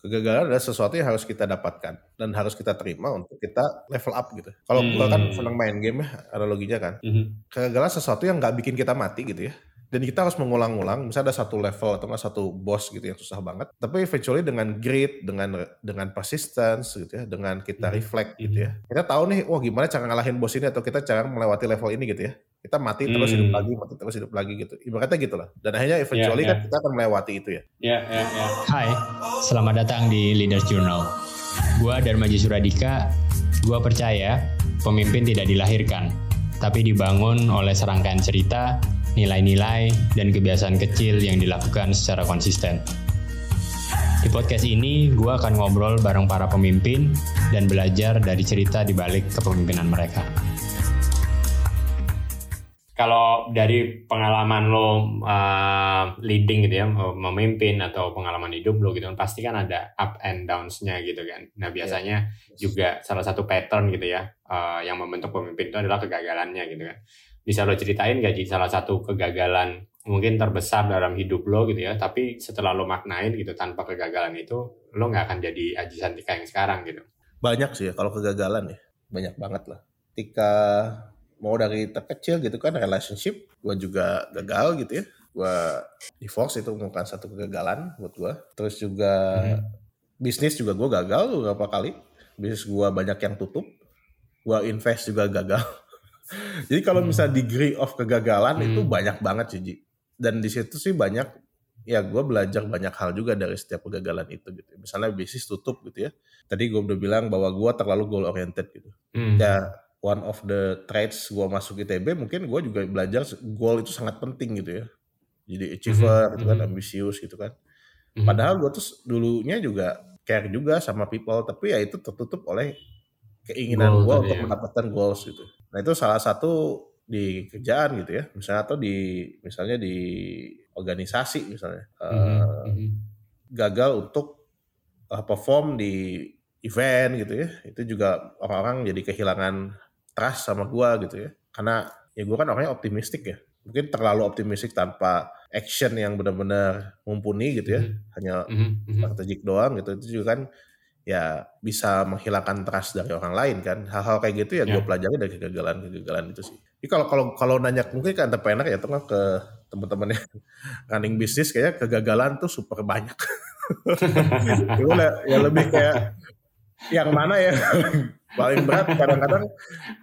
Kegagalan adalah sesuatu yang harus kita dapatkan dan harus kita terima untuk kita level up gitu. Kalau hmm. gua kan senang main game ya, analoginya kan. Hmm. Kegagalan sesuatu yang nggak bikin kita mati gitu ya dan kita harus mengulang-ulang misalnya ada satu level atau satu boss gitu yang susah banget tapi eventually dengan grit dengan dengan persistence gitu ya dengan kita reflect gitu ya kita tahu nih wah gimana cara ngalahin boss ini atau kita cara melewati level ini gitu ya kita mati terus hidup hmm. lagi, mati terus hidup lagi gitu. Ibaratnya gitu lah. Dan akhirnya eventually yeah, yeah. kan kita akan melewati itu ya. Ya, yeah, yeah, yeah. Hai, selamat datang di Leaders Journal. Gua Dharma Suradika, gua percaya pemimpin tidak dilahirkan, tapi dibangun oleh serangkaian cerita, nilai-nilai, dan kebiasaan kecil yang dilakukan secara konsisten. Di podcast ini, gue akan ngobrol bareng para pemimpin dan belajar dari cerita di balik kepemimpinan mereka kalau dari pengalaman lo uh, leading gitu ya, memimpin atau pengalaman hidup lo gitu kan pasti kan ada up and downs-nya gitu kan. Nah biasanya yeah. juga salah satu pattern gitu ya uh, yang membentuk pemimpin itu adalah kegagalannya gitu kan. Bisa lo ceritain gak sih salah satu kegagalan mungkin terbesar dalam hidup lo gitu ya, tapi setelah lo maknain gitu tanpa kegagalan itu lo nggak akan jadi Aji Santika yang sekarang gitu. Banyak sih ya kalau kegagalan ya, banyak banget lah. Ketika mau dari terkecil gitu kan relationship gue juga gagal gitu ya gue divorce itu bukan satu kegagalan buat gue terus juga hmm. bisnis juga gue gagal beberapa kali bisnis gue banyak yang tutup gue invest juga gagal jadi kalau hmm. misalnya degree of kegagalan hmm. itu banyak banget sih Ji. dan di situ sih banyak ya gue belajar banyak hal juga dari setiap kegagalan itu gitu misalnya bisnis tutup gitu ya tadi gue udah bilang bahwa gue terlalu goal oriented gitu hmm. ya one of the traits gue masuk ITB mungkin gue juga belajar goal itu sangat penting gitu ya jadi achiever mm -hmm. gitu kan mhm. ambisius gitu kan mm -hmm. padahal gue tuh dulunya juga care juga sama people tapi ya itu tertutup oleh keinginan gue untuk ya. mendapatkan goals gitu nah itu salah satu di kerjaan gitu ya misalnya atau di misalnya di organisasi misalnya mm -hmm. uh, gagal untuk uh, perform di event gitu ya itu juga orang-orang jadi kehilangan trust sama gue gitu ya. Karena ya gue kan orangnya optimistik ya. Mungkin terlalu optimistik tanpa action yang benar-benar mumpuni gitu ya. Mm-hmm. hanya mm-hmm. strategik doang gitu. Itu juga kan ya bisa menghilangkan trust dari orang lain kan. Hal-hal kayak gitu ya yeah. gue pelajari dari kegagalan-kegagalan itu sih. Jadi kalau kalau kalau nanya mungkin ke entrepreneur ya tengah ke teman-teman yang running bisnis kayak kegagalan tuh super banyak. Ya lebih kayak yang mana ya paling berat kadang-kadang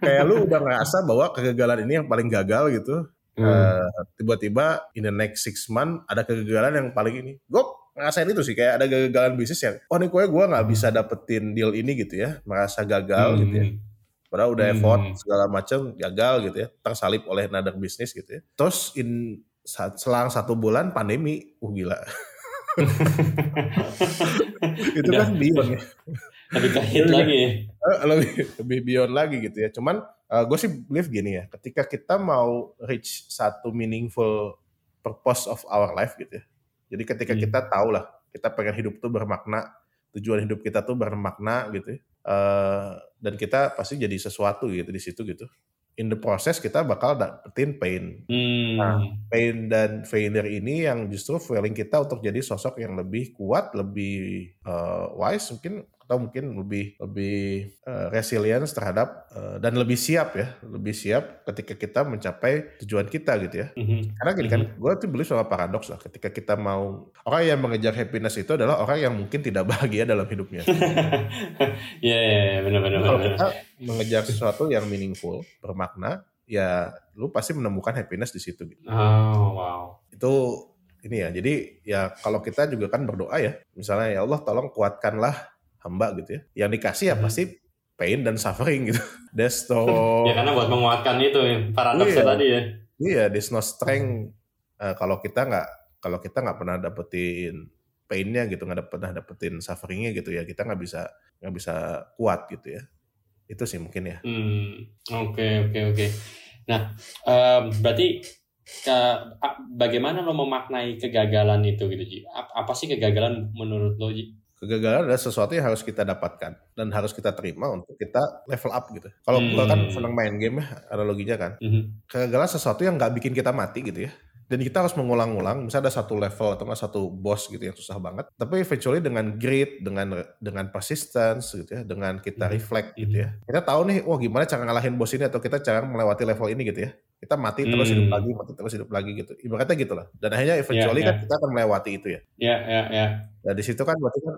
kayak lu udah ngerasa bahwa kegagalan ini yang paling gagal gitu hmm. uh, tiba-tiba in the next six month ada kegagalan yang paling ini gue ngerasain itu sih kayak ada kegagalan bisnis yang oh nih gue gue nggak hmm. bisa dapetin deal ini gitu ya merasa gagal hmm. gitu ya padahal udah effort hmm. segala macam gagal gitu ya tersalip oleh another bisnis gitu ya terus in selang satu bulan pandemi uh gila itu kan beyond ya. Lebih kahit lagi. eh, lebih lebih beyond lagi gitu ya. Cuman uh, eh, gue sih believe gini ya. Ketika kita mau reach satu meaningful purpose of our life gitu ya. Jadi ketika hmm. kita tahu lah kita pengen hidup tuh bermakna tujuan hidup kita tuh bermakna gitu ya. uh, dan kita pasti jadi sesuatu gitu di situ gitu in the process kita bakal dapetin pain. Hmm. Nah, pain dan failure ini yang justru feeling kita untuk jadi sosok yang lebih kuat, lebih uh, wise mungkin atau mungkin lebih lebih uh, resilience terhadap uh, dan lebih siap ya lebih siap ketika kita mencapai tujuan kita gitu ya mm-hmm. karena gini kan mm-hmm. gue tuh beli soal paradoks lah ketika kita mau orang yang mengejar happiness itu adalah orang yang mungkin tidak bahagia dalam hidupnya Iya yeah, yeah, benar-benar kalau kita mengejar sesuatu yang meaningful bermakna ya lu pasti menemukan happiness di situ gitu. oh wow itu ini ya jadi ya kalau kita juga kan berdoa ya misalnya ya Allah tolong kuatkanlah hamba gitu ya. Yang dikasih ya hmm. pasti pain dan suffering gitu. There's no... ya karena buat menguatkan itu paradoksnya iya, tadi ya. Iya, there's no strength uh, kalau kita nggak kalau kita nggak pernah dapetin painnya gitu, nggak pernah dapetin sufferingnya gitu ya, kita nggak bisa nggak bisa kuat gitu ya. Itu sih mungkin ya. Hmm, oke oke oke. Nah, um, berarti ke, bagaimana lo memaknai kegagalan itu gitu Ji? Apa sih kegagalan menurut lo Ji? Kegagalan adalah sesuatu yang harus kita dapatkan dan harus kita terima untuk kita level up gitu. Kalau hmm. gua kan senang main game ya, analoginya kan. Hmm. Kegagalan sesuatu yang nggak bikin kita mati gitu ya. Dan kita harus mengulang-ulang misalnya ada satu level atau nggak satu boss gitu yang susah banget tapi eventually dengan grit dengan dengan persistence gitu ya dengan kita Mhm. reflect gitu ya kita tahu nih wah gimana cara ngalahin boss ini atau kita cara melewati level ini gitu ya kita mati terus hidup Hmm. lagi mati terus hidup lagi gitu ibaratnya gitu lah dan akhirnya eventually Iya, kan kita akan melewati itu ya Ya, ya, ya. dan di situ kan berarti kan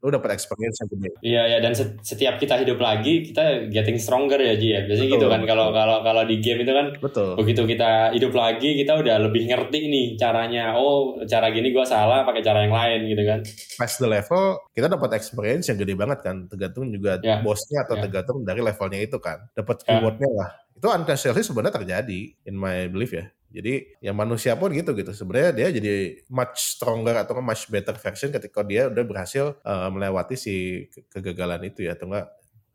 lu dapat experience yang gede Iya ya dan set- setiap kita hidup lagi kita getting stronger ya Ji ya. Biasanya Betul, gitu kan kalau kalau kalau di game itu kan betul begitu kita hidup lagi kita udah lebih ngerti nih caranya. Oh, cara gini gua salah pakai cara yang lain gitu kan. past the level kita dapat experience yang gede banget kan tergantung juga Ya. bosnya atau Ya. tergantung dari levelnya itu kan dapat Ya. rewardnya lah itu unconsciously sebenarnya terjadi in my belief ya jadi yang manusia pun gitu gitu. Sebenarnya dia jadi much stronger atau much better version ketika dia udah berhasil uh, melewati si ke- kegagalan itu ya atau enggak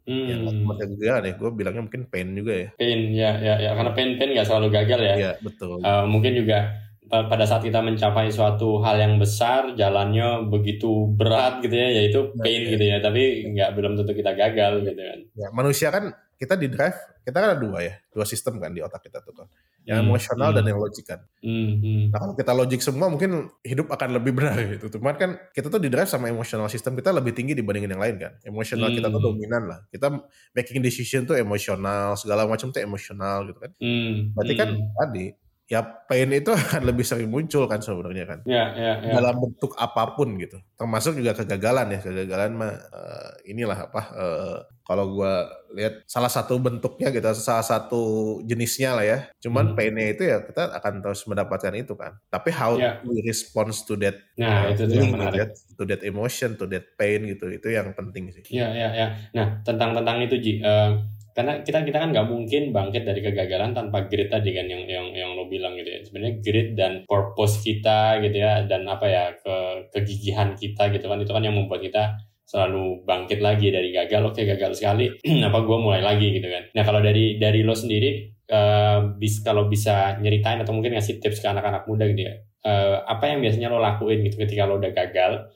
yang nggak cuma Hmm. kegagalan ya gue bilangnya mungkin pain juga ya. Pain ya ya ya. Karena pain pain nggak selalu gagal ya. iya betul. Eh, mungkin juga pa- pada saat kita mencapai suatu hal yang besar jalannya begitu berat gitu ya yaitu pain Iya. gitu ya. Tapi nggak belum tentu kita gagal gitu kan. Ya manusia kan kita di drive kita kan ada dua ya dua sistem kan di otak kita tuh kan yang Hmm, emosional hmm. dan yang logik kan Hmm, hmm. Nah kalau kita logik semua mungkin hidup akan lebih benar gitu. Cuman kan kita tuh di drive sama emotional system kita lebih tinggi dibandingin yang lain kan. Emosional kita tuh Hmm. dominan lah. Kita making decision tuh emosional, segala macam tuh emosional gitu kan. Hmm, Berarti kan hmm. tadi ya pain itu akan lebih sering muncul kan sebenarnya kan. ya ya ya Dalam bentuk apa pun gitu. Termasuk juga kegagalan ya. Kegagalan mah eh, inilah apa eh, kalau gua lihat salah satu bentuknya gitu, salah satu jenisnya lah ya. Cuman Hmm. painnya itu ya kita akan terus mendapatkan itu kan. Tapi how Ya. we response to that Nah, uh, itu tuh yang gitu menarik. ya, to that emotion, to that pain gitu, itu yang penting sih. Ya, ya, ya. Nah, tentang tentang itu Ji, Eh, karena kita kita kan nggak mungkin bangkit dari kegagalan tanpa grit tadi kan yang yang yang lo bilang gitu ya. Sebenarnya grit dan purpose kita gitu ya dan apa ya ke kegigihan kita gitu kan itu kan yang membuat kita selalu bangkit lagi dari gagal. Oke gagal sekali, apa gue mulai lagi gitu kan. Nah kalau dari dari lo sendiri eh, bis kalau bisa nyeritain atau mungkin ngasih tips ke anak-anak muda gitu ya. eh, apa yang biasanya lo lakuin gitu ketika lo udah gagal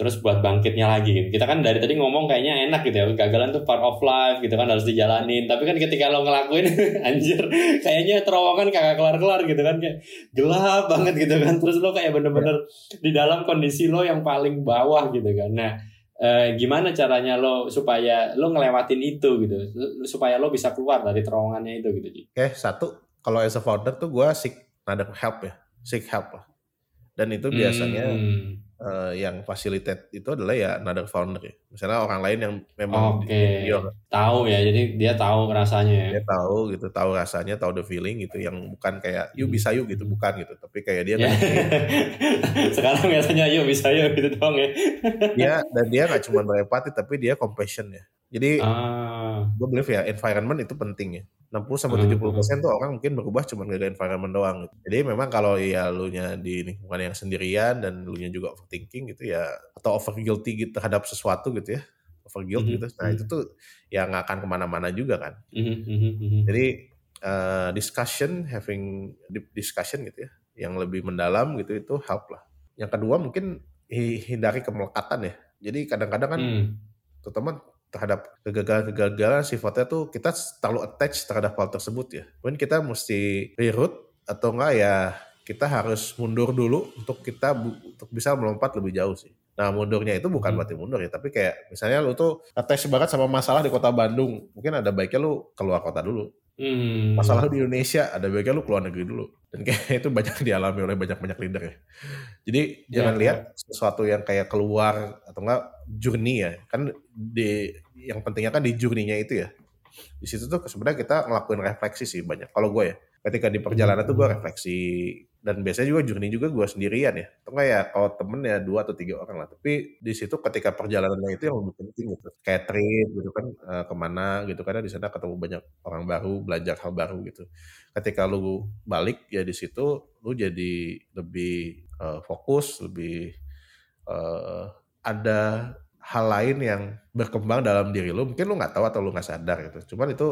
terus buat bangkitnya lagi gitu. Kita kan dari tadi ngomong kayaknya enak gitu ya. Gagalan tuh part of life gitu kan harus dijalanin. Tapi kan ketika lo ngelakuin anjir kayaknya terowongan kagak kelar-kelar gitu kan kayak gelap banget gitu kan. Terus lo kayak bener-bener di dalam kondisi lo yang paling bawah gitu kan. Nah, eh, gimana caranya lo supaya lo ngelewatin itu gitu. Supaya lo bisa keluar dari terowongannya itu gitu. Oke, satu, kalau as a founder tuh gue seek another help ya, seek help lah. Dan itu biasanya Hmm. Eh, yang facilitate itu adalah ya another founder ya. Misalnya orang lain yang memang Oke. senior, Tahu ya. Jadi dia tahu rasanya ya. dia tahu gitu, tahu rasanya, tahu the feeling gitu, yang bukan kayak yuk Hmm. bisa yuk gitu, bukan gitu. Tapi kayak dia Ya. ngerti. Sekarang biasanya yuk bisa yuk gitu doang ya. dia dan dia nggak cuma berempati tapi dia compassion ya. Jadi Ah, gue believe ya environment itu penting ya. 60 sampai Hmm, 70 persen tuh orang mungkin berubah cuma gara-gara environment doang. Gitu. Jadi memang kalau ya lu nya di lingkungan yang sendirian dan lu nya juga overthinking gitu ya atau over guilty gitu terhadap sesuatu gitu ya, over guilt Mhm, gitu. Nah mhm. itu tuh ya nggak akan ke mana-mana juga kan. mhm. Jadi eh, discussion, having deep discussion gitu ya, yang lebih mendalam gitu itu help lah. Yang kedua mungkin hi- hindari kemelekatan ya. Jadi kadang-kadang kan Hmm, terutama terhadap kegagalan-kegagalan sifatnya tuh kita terlalu attach terhadap hal tersebut ya. Mungkin kita mesti reroute atau enggak ya kita harus mundur dulu untuk kita untuk bisa melompat lebih jauh sih. Nah mundurnya itu bukan Hmm. berarti mundur ya, tapi kayak misalnya lu tuh attach banget sama masalah di kota Bandung, mungkin ada baiknya lu keluar kota dulu. hmm. Masalah di Indonesia, ada baiknya lu keluar negeri dulu. Dan kayak itu banyak dialami oleh banyak-banyak leader ya. Jadi Ya, jangan ya. lihat sesuatu yang kayak keluar atau enggak journey ya. Kan di yang pentingnya kan di journey-nya itu ya. Di situ tuh sebenarnya kita ngelakuin refleksi sih banyak. Kalau gue ya, ketika di perjalanan tuh gue Hmm. refleksi dan biasanya juga journey juga gue sendirian ya. Atau enggak ya kalau temen ya dua atau tiga orang lah. Tapi di situ ketika perjalanannya itu yang lebih penting gitu. Kayak trip gitu kan eh, ke mana gitu karena di sana ketemu banyak orang baru, belajar hal baru gitu. Ketika lu balik ya di situ lu jadi lebih eh, fokus, lebih eh, ada hal lain yang berkembang dalam diri lu. Mungkin lu nggak tahu atau lu nggak sadar gitu. Cuman itu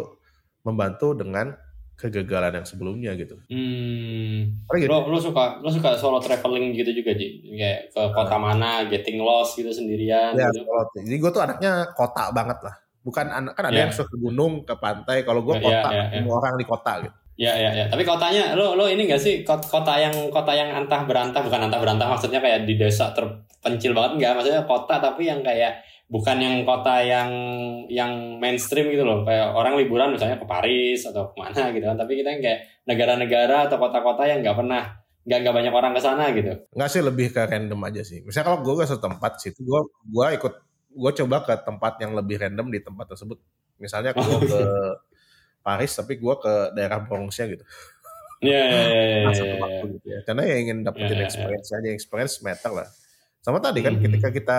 membantu dengan kegagalan yang sebelumnya gitu. Hmm. Karena gitu, Lo lo suka lo suka solo traveling gitu juga Ji? Kayak ke kota mana, getting lost gitu sendirian Ya, gitu. jadi gue tuh anaknya kota banget lah. Bukan anak kan ada Ya. yang suka ke gunung, ke pantai. Kalau gue Ya, kota, ya, ya. semua orang di kota gitu. Ya ya ya. Tapi kotanya lo lo ini gak sih kota yang kota yang antah berantah bukan antah berantah maksudnya kayak di desa terpencil banget enggak maksudnya kota tapi yang kayak bukan yang kota yang yang mainstream gitu loh kayak orang liburan misalnya ke Paris atau ke mana gitu kan tapi kita yang kayak negara-negara atau kota-kota yang nggak pernah nggak nggak banyak orang ke sana gitu nggak sih lebih ke random aja sih misalnya kalau gue ke satu tempat sih gue gue ikut gue coba ke tempat yang lebih random di tempat tersebut misalnya gue ke Paris tapi gue ke daerah Bronxnya gitu. Iya iya iya. iya, iya. Gitu ya. Karena ya ingin dapetin yeah, experience yeah. aja, experience matter lah. Sama tadi kan mm -hmm. ketika kita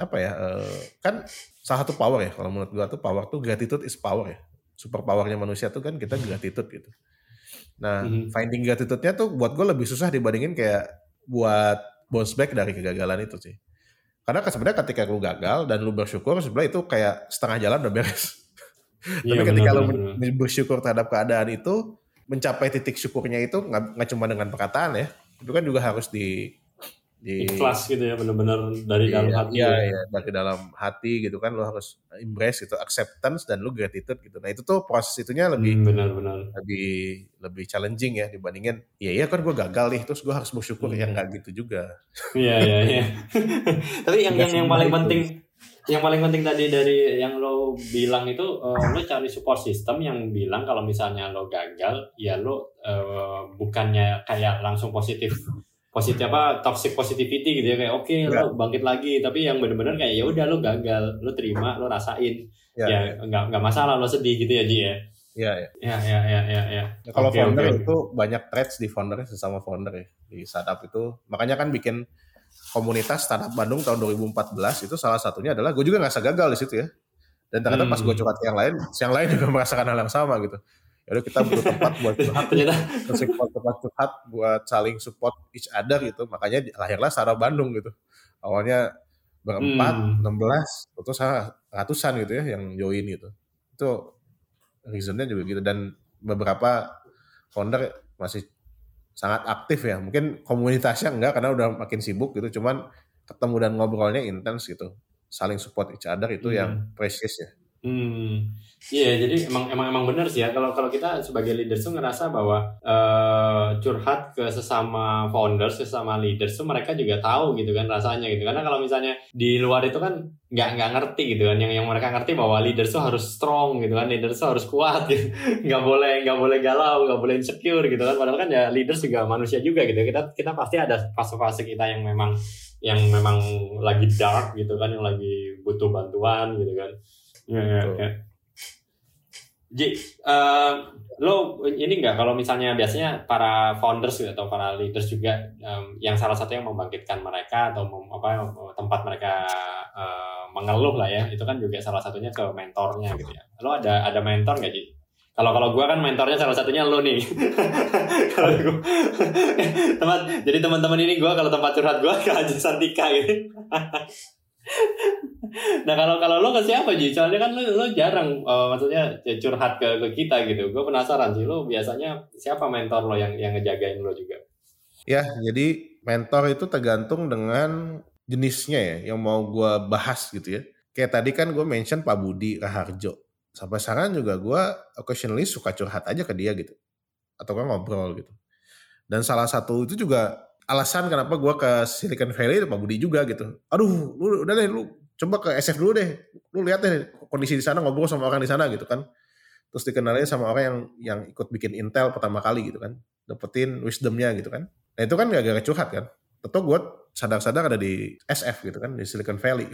apa ya uh, kan salah satu power ya kalau menurut gue tuh power tuh gratitude is power ya. Super powernya manusia tuh kan kita gratitude gitu. Nah, mm -hmm. finding gratitude-nya tuh buat gue lebih susah dibandingin kayak buat bounce back dari kegagalan itu sih. Karena sebenarnya ketika lu gagal dan lu bersyukur sebenarnya itu kayak setengah jalan udah beres. Tapi ya, ketika lo bersyukur terhadap keadaan itu, mencapai titik syukurnya itu nggak cuma dengan perkataan ya, itu kan juga harus di di ikhlas gitu ya benar-benar dari iya, dalam hati iya, ya. iya dari dalam hati gitu kan lo harus embrace gitu acceptance dan lo gratitude gitu. Nah itu tuh proses itunya lebih hmm, benar-benar. lebih lebih challenging ya dibandingin iya iya kan gue gagal nih terus gue harus bersyukur. Hmm. ya nggak gitu juga. Iya iya iya. Tapi yang yang, yang paling penting yang paling penting tadi dari yang lo bilang itu uh, lo cari support system yang bilang kalau misalnya lo gagal ya lo uh, bukannya kayak langsung positif positif apa toxic positivity gitu ya kayak oke okay, ya. lo bangkit lagi tapi yang benar-benar kayak ya udah lo gagal lo terima lo rasain ya, ya, ya nggak nggak masalah lo sedih gitu ya Ji ya Iya, ya. Ya, ya, ya, ya, ya. ya kalau okay, founder okay. itu banyak threads di founder sesama founder ya di startup itu. Makanya kan bikin komunitas startup Bandung tahun 2014 itu salah satunya adalah gue juga nggak gagal di situ ya. Dan ternyata hmm. pas gue curhat ke yang lain, yang lain juga merasakan hal yang sama gitu. Yaudah kita butuh tempat buat curhat, support tempat curhat buat saling support each other gitu. Makanya lahirlah startup Bandung gitu. Awalnya berempat, hmm. 16, terus ratusan gitu ya yang join gitu. Itu reasonnya juga gitu dan beberapa founder masih sangat aktif ya. Mungkin komunitasnya enggak karena udah makin sibuk gitu. Cuman ketemu dan ngobrolnya intens gitu. Saling support each other itu hmm. yang precious ya. Hmm. Iya, yeah, jadi emang emang emang benar sih ya kalau kalau kita sebagai leaders tuh ngerasa bahwa uh, curhat ke sesama founders, sesama leaders tuh mereka juga tahu gitu kan rasanya gitu. Karena kalau misalnya di luar itu kan nggak nggak ngerti gitu kan. Yang yang mereka ngerti bahwa leaders tuh harus strong gitu kan, leaders tuh harus kuat gitu. Nggak boleh nggak boleh galau, nggak boleh insecure gitu kan. Padahal kan ya leaders juga manusia juga gitu. Kita kita pasti ada fase-fase kita yang memang yang memang lagi dark gitu kan, yang lagi butuh bantuan gitu kan. Ya, ya, ya. Ji, uh, lo ini enggak kalau misalnya biasanya para founders atau para leaders juga um, yang salah satu yang membangkitkan mereka atau mem, apa tempat mereka uh, mengeluh lah ya itu kan juga salah satunya ke mentornya gitu ya. Lo ada ada mentor nggak Ji? Kalau kalau gue kan mentornya salah satunya lo nih. kalau gue tempat jadi teman-teman ini gue kalau tempat curhat gue ke Haji Santika gitu. nah kalau kalau lo ke siapa Ji? Soalnya kan lo, lo jarang uh, maksudnya ya curhat ke, ke kita gitu. Gue penasaran sih lo biasanya siapa mentor lo yang yang ngejagain lo juga? Ya, jadi mentor itu tergantung dengan jenisnya ya yang mau gue bahas gitu ya. Kayak tadi kan gue mention Pak Budi Raharjo. Sampai sekarang juga gue occasionally suka curhat aja ke dia gitu. Atau kan ngobrol gitu. Dan salah satu itu juga alasan kenapa gue ke Silicon Valley Pak Budi juga gitu. Aduh, lu udah deh lu coba ke SF dulu deh. Lu lihat deh kondisi di sana ngobrol sama orang di sana gitu kan. Terus dikenalin sama orang yang yang ikut bikin Intel pertama kali gitu kan. Dapetin wisdomnya gitu kan. Nah itu kan gak gara curhat kan. Tentu gue sadar-sadar ada di SF gitu kan, di Silicon Valley.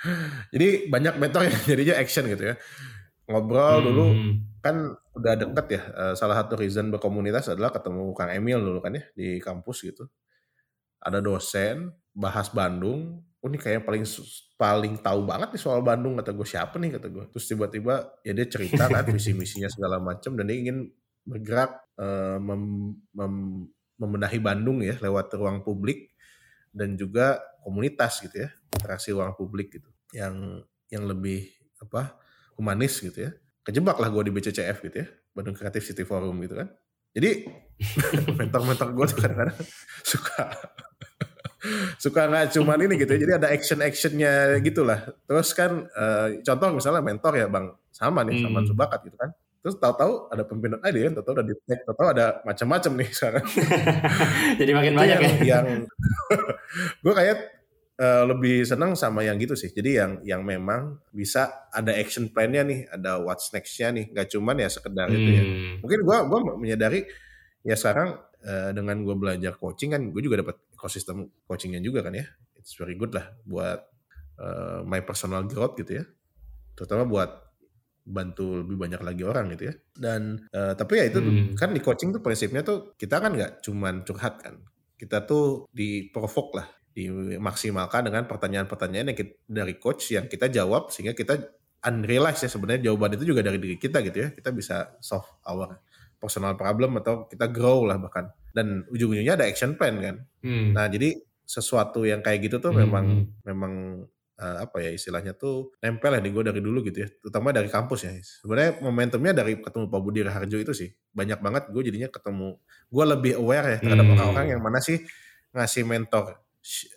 Jadi banyak mentor yang jadinya action gitu ya. Ngobrol hmm. dulu kan udah deket ya. Eh, salah satu reason berkomunitas adalah ketemu Kang Emil dulu kan ya di kampus gitu ada dosen bahas Bandung oh ini kayak paling paling tahu banget nih soal Bandung kata gue siapa nih? kata gue terus tiba-tiba ya dia cerita kan visi misinya segala macam dan dia ingin bergerak uh, mem, mem, membenahi Bandung ya lewat ruang publik dan juga komunitas gitu ya interaksi ruang publik gitu yang yang lebih apa humanis gitu ya. Kejebak lah gue di BCCF gitu ya Bandung Creative City Forum gitu kan jadi mentor-mentor gue tuh kadang-kadang suka suka nggak cuman ini gitu ya. jadi ada action actionnya gitulah terus kan uh, contoh misalnya mentor ya bang sama nih hmm. sama Subakat gitu kan Terus tahu-tahu ada pimpinan ID kan, tahu-tahu ada di tag, tahu-tahu ada macam-macam nih sekarang. Jadi makin banyak yang, ya. Yang gue kayak uh, lebih senang sama yang gitu sih. Jadi yang yang memang bisa ada action plan-nya nih, ada what's next-nya nih, nggak cuman ya sekedar Hmm. itu ya. Mungkin gue gua menyadari ya sekarang uh, dengan gue belajar coaching kan, gue juga dapat ekosistem coachingnya juga kan ya. It's very good lah buat uh, my personal growth gitu ya. Terutama buat bantu lebih banyak lagi orang gitu ya. Dan uh, tapi ya itu Hmm. kan di coaching tuh prinsipnya tuh kita kan nggak cuman curhat kan. Kita tuh diprovok lah, dimaksimalkan dengan pertanyaan-pertanyaan yang kita, dari coach yang kita jawab sehingga kita unrealized ya sebenarnya jawaban itu juga dari diri kita gitu ya. Kita bisa solve our personal problem atau kita grow lah bahkan. Dan ujung-ujungnya ada action plan kan. Hmm. Nah, jadi sesuatu yang kayak gitu tuh Hmm. memang memang uh, apa ya istilahnya tuh nempel ya di gue dari dulu gitu ya, terutama dari kampus ya. Sebenarnya momentumnya dari ketemu Pak Budi Raharjo itu sih banyak banget gue jadinya ketemu, gue lebih aware ya terhadap Hmm. orang-orang yang mana sih ngasih mentor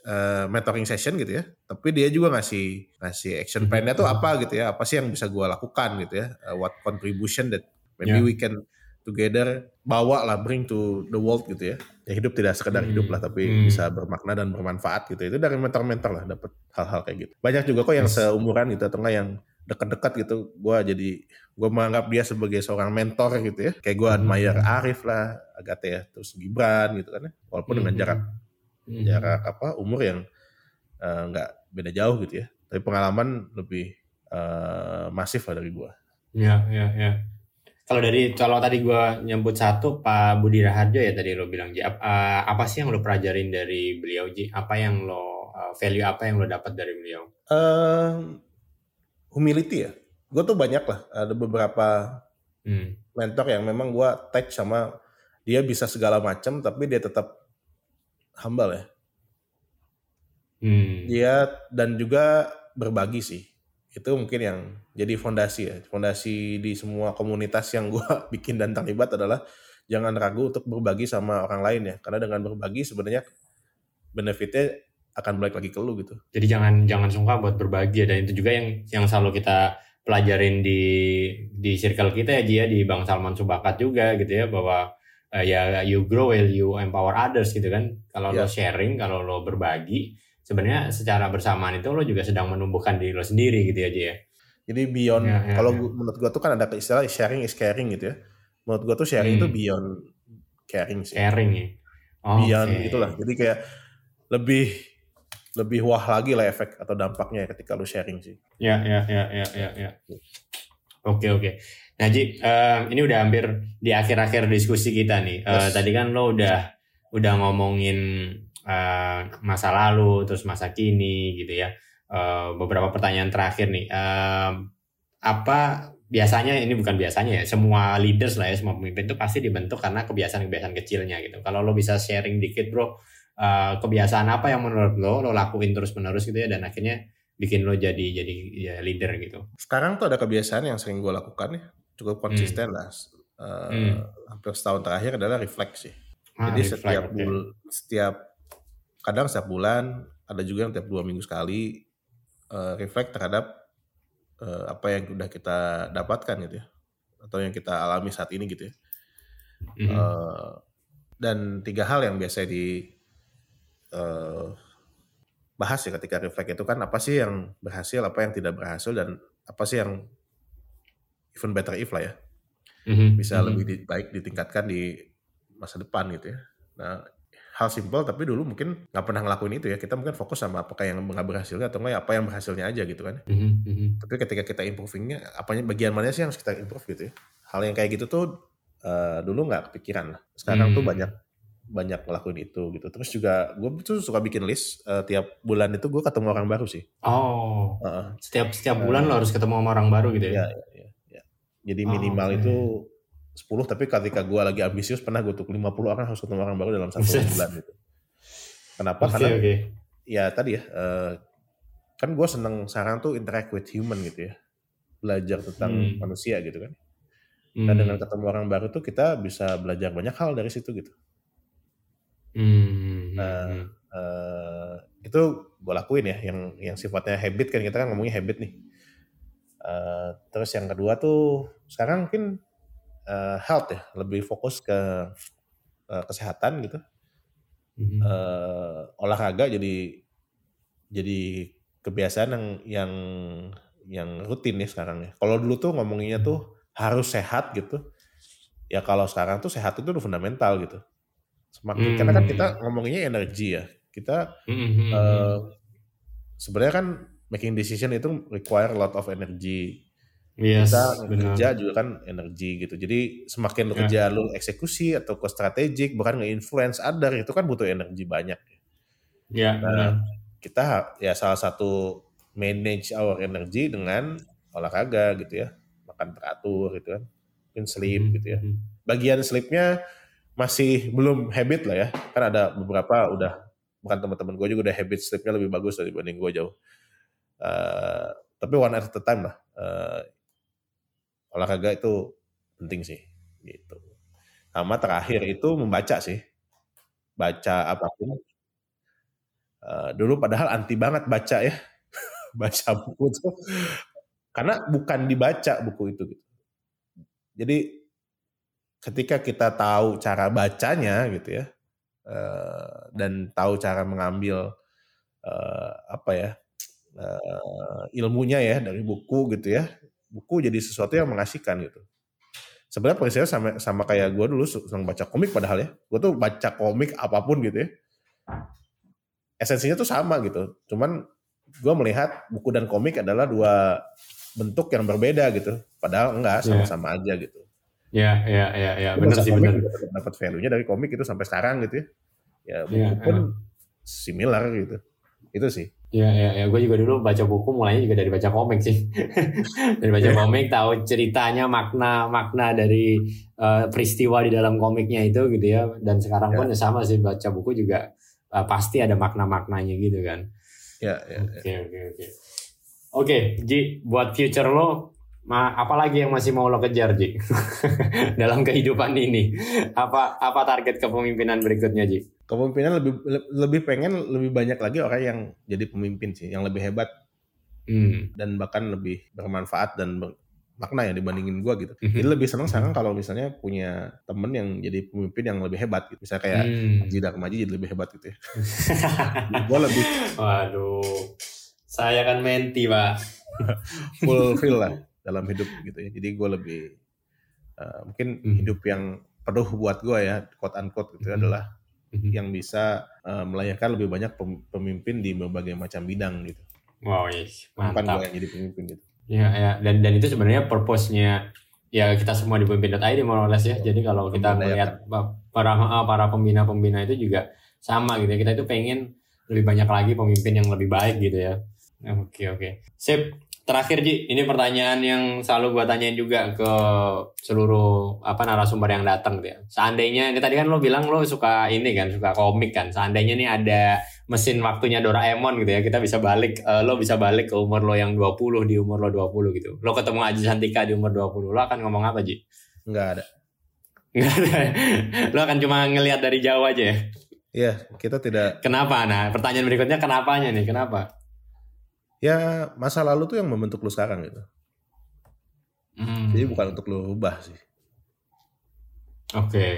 uh, mentoring session gitu ya, tapi dia juga ngasih ngasih action plan-nya tuh apa gitu ya, apa sih yang bisa gue lakukan gitu ya, uh, what contribution that maybe Ya. we can together bawa lah bring to the world gitu ya. Ya hidup tidak sekedar Hmm. hidup lah tapi Hmm. bisa bermakna dan bermanfaat gitu. Itu dari mentor-mentor lah dapat hal-hal kayak gitu. Banyak juga kok yang Yes. seumuran gitu atau enggak yang dekat-dekat gitu. Gua jadi gua menganggap dia sebagai seorang mentor gitu ya. Kayak gua Hmm. admire Arif lah, Agathe ya, terus Gibran gitu kan ya. Walaupun dengan Hmm. jarak Hmm. jarak apa umur yang eh, nggak beda jauh gitu ya. Tapi pengalaman lebih eh, masif lah dari gua. Ya, ya, ya. Kalau dari kalau tadi gua nyebut satu Pak Budi Raharjo ya tadi lo bilang Ji, eh, apa sih yang lo pelajarin dari beliau Ji? Apa yang lo eh, value apa yang lo dapat dari beliau? eh humility ya. Gue tuh banyak lah. Ada beberapa Hmm. mentor yang memang gue tag sama dia bisa segala macam tapi dia tetap humble ya. Hmm. Dia dan juga berbagi sih. Itu mungkin yang jadi fondasi ya. Fondasi di semua komunitas yang gue bikin dan terlibat adalah jangan ragu untuk berbagi sama orang lain ya. Karena dengan berbagi sebenarnya benefitnya akan balik lagi ke lu gitu. Jadi jangan jangan sungkan buat berbagi ya. dan itu juga yang yang selalu kita pelajarin di di circle kita ya Ji ya di Bang Salman Subakat juga gitu ya bahwa eh, ya you grow while you empower others gitu kan. Kalau lo Ya. sharing, kalau lo berbagi, sebenarnya secara bersamaan itu lo juga sedang menumbuhkan diri lo sendiri gitu ya Ji ya. Jadi beyond Ya, ya, kalau ya. gua- menurut gua tuh kan ada istilah sharing is caring gitu ya. Menurut gua tuh sharing itu Hmm. beyond caring sih. Sharing ya. Oh, beyond oke. itulah. Jadi kayak lebih lebih wah lagi lah efek atau dampaknya ketika lu sharing sih. Ya, ya, ya, ya, ya, ya. Oke, oke. Nah, Ji, eh, ini udah hampir di akhir-akhir diskusi kita nih. Eh, Yes. Tadi kan lo udah udah ngomongin eh, masa lalu, terus masa kini, gitu ya. Eh, beberapa pertanyaan terakhir nih. Eh, apa biasanya ini bukan biasanya ya, semua leaders lah ya, semua pemimpin itu pasti dibentuk karena kebiasaan-kebiasaan kecilnya gitu. Kalau lo bisa sharing dikit, bro, eh, kebiasaan apa yang menurut lo lo lakuin terus-menerus gitu ya, dan akhirnya bikin lo jadi jadi ya, leader gitu. Sekarang tuh ada kebiasaan yang sering gue lakukan ya, cukup konsisten lah. Eh, Hmm. Hampir setahun terakhir adalah refleksi. Ah, Jadi reflect, setiap oke. bul setiap kadang setiap bulan, ada juga yang tiap dua minggu sekali eh, reflect terhadap eh, apa yang udah kita dapatkan gitu ya, atau yang kita alami saat ini gitu ya. Mhm. Eh, dan tiga hal yang biasa di eh, bahas ya ketika reflect itu kan apa sih yang berhasil, apa yang tidak berhasil dan apa sih yang even better if lah ya Mhm, bisa mhm. lebih di- baik ditingkatkan di masa depan gitu ya. Nah hal simpel tapi dulu mungkin nggak pernah ngelakuin itu ya kita mungkin fokus sama apakah yang nggak berhasilnya atau nggak ya apa yang berhasilnya aja gitu kan. Mhm, mhm. Tapi ketika kita improvingnya apanya bagian mana sih yang harus kita improve gitu ya. Hal yang kayak gitu tuh eh, dulu nggak kepikiran lah. Sekarang tuh Hmm. banyak banyak ngelakuin itu gitu. Terus juga gue tuh suka bikin list eh, tiap bulan itu gue ketemu orang baru sih. Oh, Heeh. setiap setiap bulan lo harus ketemu sama orang baru gitu Ya, ya? Jadi Oh, minimal oke. itu 10 tapi ketika gue lagi ambisius pernah gue tuh 50 orang harus ketemu orang baru dalam satu bulan gitu. Kenapa? Oke, Karena oke. ya tadi ya eh, kan gue seneng sekarang tuh interact with human gitu ya. Belajar tentang Hmm. manusia gitu kan. Hmm. Dan dengan ketemu orang baru tuh kita bisa belajar banyak hal dari situ gitu. Hmm, Nah, hmm, eh itu gue lakuin ya yang yang sifatnya habit kan kita kan ngomongnya habit nih Eh, terus yang kedua tuh sekarang mungkin uh, health ya, lebih fokus ke uh, kesehatan gitu. Mm-hmm. Uh, olahraga jadi jadi kebiasaan yang yang yang rutin ya sekarang ya. Kalau dulu tuh ngomonginnya tuh harus sehat gitu. Ya kalau sekarang tuh sehat itu udah fundamental gitu. Semakin hmm. karena kan kita ngomonginnya energi ya. Kita hmm. uh, sebenarnya kan making decision itu require a lot of energy. Yes, kita kerja juga kan energi gitu. Jadi semakin lu ya. kerja lu eksekusi atau ke strategik bukan nge-influence other itu kan butuh energi banyak. Ya, nah, kita ya salah satu manage our energy dengan olahraga gitu ya. Makan teratur gitu kan. Mungkin sleep mm -hmm. gitu ya. Hmm. Bagian sleepnya masih belum habit lah ya. Kan ada beberapa udah bukan teman-teman gue juga udah habit sleepnya lebih bagus dibanding gue jauh. Uh, tapi one at a time lah. Uh, olahraga itu penting sih gitu. Sama terakhir itu membaca sih. Baca apa pun. Uh, dulu padahal anti banget baca ya. baca buku tuh. Karena bukan dibaca buku itu gitu. Jadi ketika kita tahu cara bacanya gitu ya dan tahu cara mengambil apa ya uh, ilmunya ya dari buku gitu ya buku jadi sesuatu yang mengasihkan gitu sebenarnya prinsipnya sama sama kayak gue dulu senang baca komik padahal ya gue tuh baca komik apa pun gitu ya esensinya tuh sama gitu cuman gue melihat buku dan komik adalah dua bentuk yang berbeda gitu padahal enggak iya. sama-sama yeah. aja gitu Ya, ya, ya, ya, benar sih benar. Dapat value-nya dari komik itu sampai sekarang gitu ya. Ya, buku ya, pun ya. similar gitu. Itu sih. Ya, ya, ya. Gue juga dulu baca buku mulainya juga dari baca komik sih. dari baca komik tahu ceritanya, makna makna dari uh, peristiwa di dalam komiknya itu gitu ya. Dan sekarang ya. pun ya sama sih baca buku juga uh, pasti ada makna-maknanya gitu kan. Ya, ya. Oke, oke, oke. Oke, Ji, buat future lo Ma, apalagi yang masih mau lo kejar Ji dalam kehidupan ini? Apa apa target kepemimpinan berikutnya Ji? Kepemimpinan lebih lebih pengen lebih banyak lagi orang yang jadi pemimpin sih, yang lebih hebat hmm. dan bahkan lebih bermanfaat dan ber, makna yang dibandingin gue gitu. Mm-hmm. Jadi lebih senang sekarang kalau misalnya punya temen yang jadi pemimpin yang lebih hebat gitu. Misalnya kayak hmm. Haji Darmaji jadi lebih hebat gitu ya. gue lebih. Waduh, saya kan menti pak. Fulfill lah dalam hidup gitu ya. Jadi gue lebih uh, mungkin hmm. hidup yang penuh buat gue ya, quote unquote gitu hmm. adalah hmm. yang bisa uh, melayani lebih banyak pemimpin di berbagai macam bidang gitu. Wow, yes. mantap. Bukan gue yang jadi pemimpin gitu. Ya, ya. Dan dan itu sebenarnya purpose-nya ya kita semua di pemimpin.id more or less ya. Jadi kalau kita melihat para eh, para pembina-pembina itu juga sama gitu ya. Kita itu pengen lebih banyak lagi pemimpin yang lebih baik gitu ya. Oke oke. Sip. Terakhir Ji, ini pertanyaan yang selalu gue tanyain juga ke seluruh apa narasumber yang datang gitu ya. Seandainya, ini tadi kan lo bilang lo suka ini kan, suka komik kan. Seandainya nih ada mesin waktunya Doraemon gitu ya, kita bisa balik, uh, lo bisa balik ke umur lo yang 20 di umur lo 20 gitu. Lo ketemu Aji Santika di umur 20, lo akan ngomong apa Ji? Enggak ada. Enggak ada. lo akan cuma ngelihat dari jauh aja ya? Iya, kita tidak. Kenapa? Nah, pertanyaan berikutnya kenapanya nih? Kenapa? Ya masa lalu tuh yang membentuk lu sekarang gitu. Hmm. Jadi bukan untuk lu rubah sih. Oke. Okay.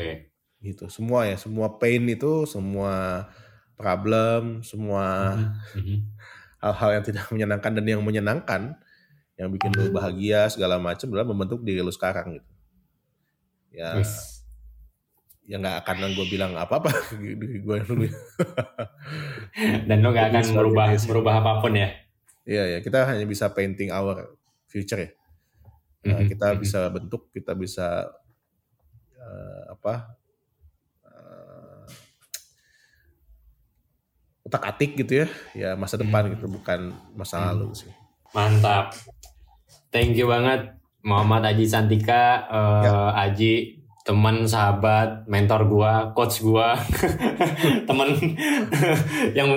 Gitu. Semua ya, semua pain itu, semua problem, semua mm-hmm. hal-hal yang tidak menyenangkan dan yang menyenangkan, yang bikin lu bahagia segala macam adalah membentuk diri lu sekarang gitu. Ya. Yes. Ya nggak akan gue bilang apa-apa gue dulu. dan lo nggak akan merubah merubah apa pun ya? Iya ya, kita hanya bisa painting our future ya. Nah, kita mhm. bisa bentuk, kita bisa uh, apa? Uh, utak atik gitu ya, ya masa depan mm-hmm. gitu, bukan masa lalu sih. Mantap. Thank you banget Muhammad Aji Santika, uh, ya. Aji teman sahabat mentor gua coach gua teman yang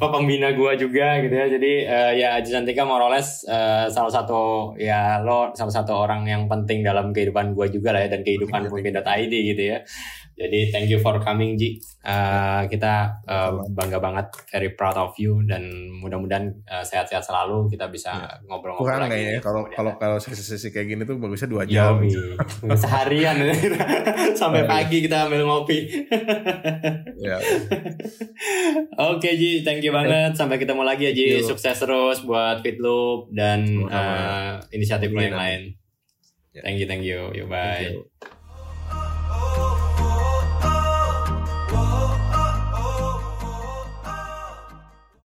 pembina gua juga gitu ya. Jadi uh, ya Aji Santika Moroles uh, salah satu ya lo salah satu orang yang penting dalam kehidupan gua juga lah ya dan kehidupan pemimpin.id gitu ya Jadi thank you for coming Ji. Uh, kita uh, bangga banget, very proud of you dan mudah-mudahan uh, sehat-sehat selalu. Kita bisa ngobrol-ngobrol Kurang lagi. di kalau kalau kalau sesi-sesi kayak gini tuh bagusnya dua jam. Yoi. seharian sampai Iya. pagi kita ambil ngopi. Ya. Oke Ji, thank you banget. Sampai ketemu lagi ya Ji. Sukses terus buat Fitloop dan uh, inisiatif lo Amin, yang amin. lain. Ya. Thank you, thank you. Yuk, bye. Thank you.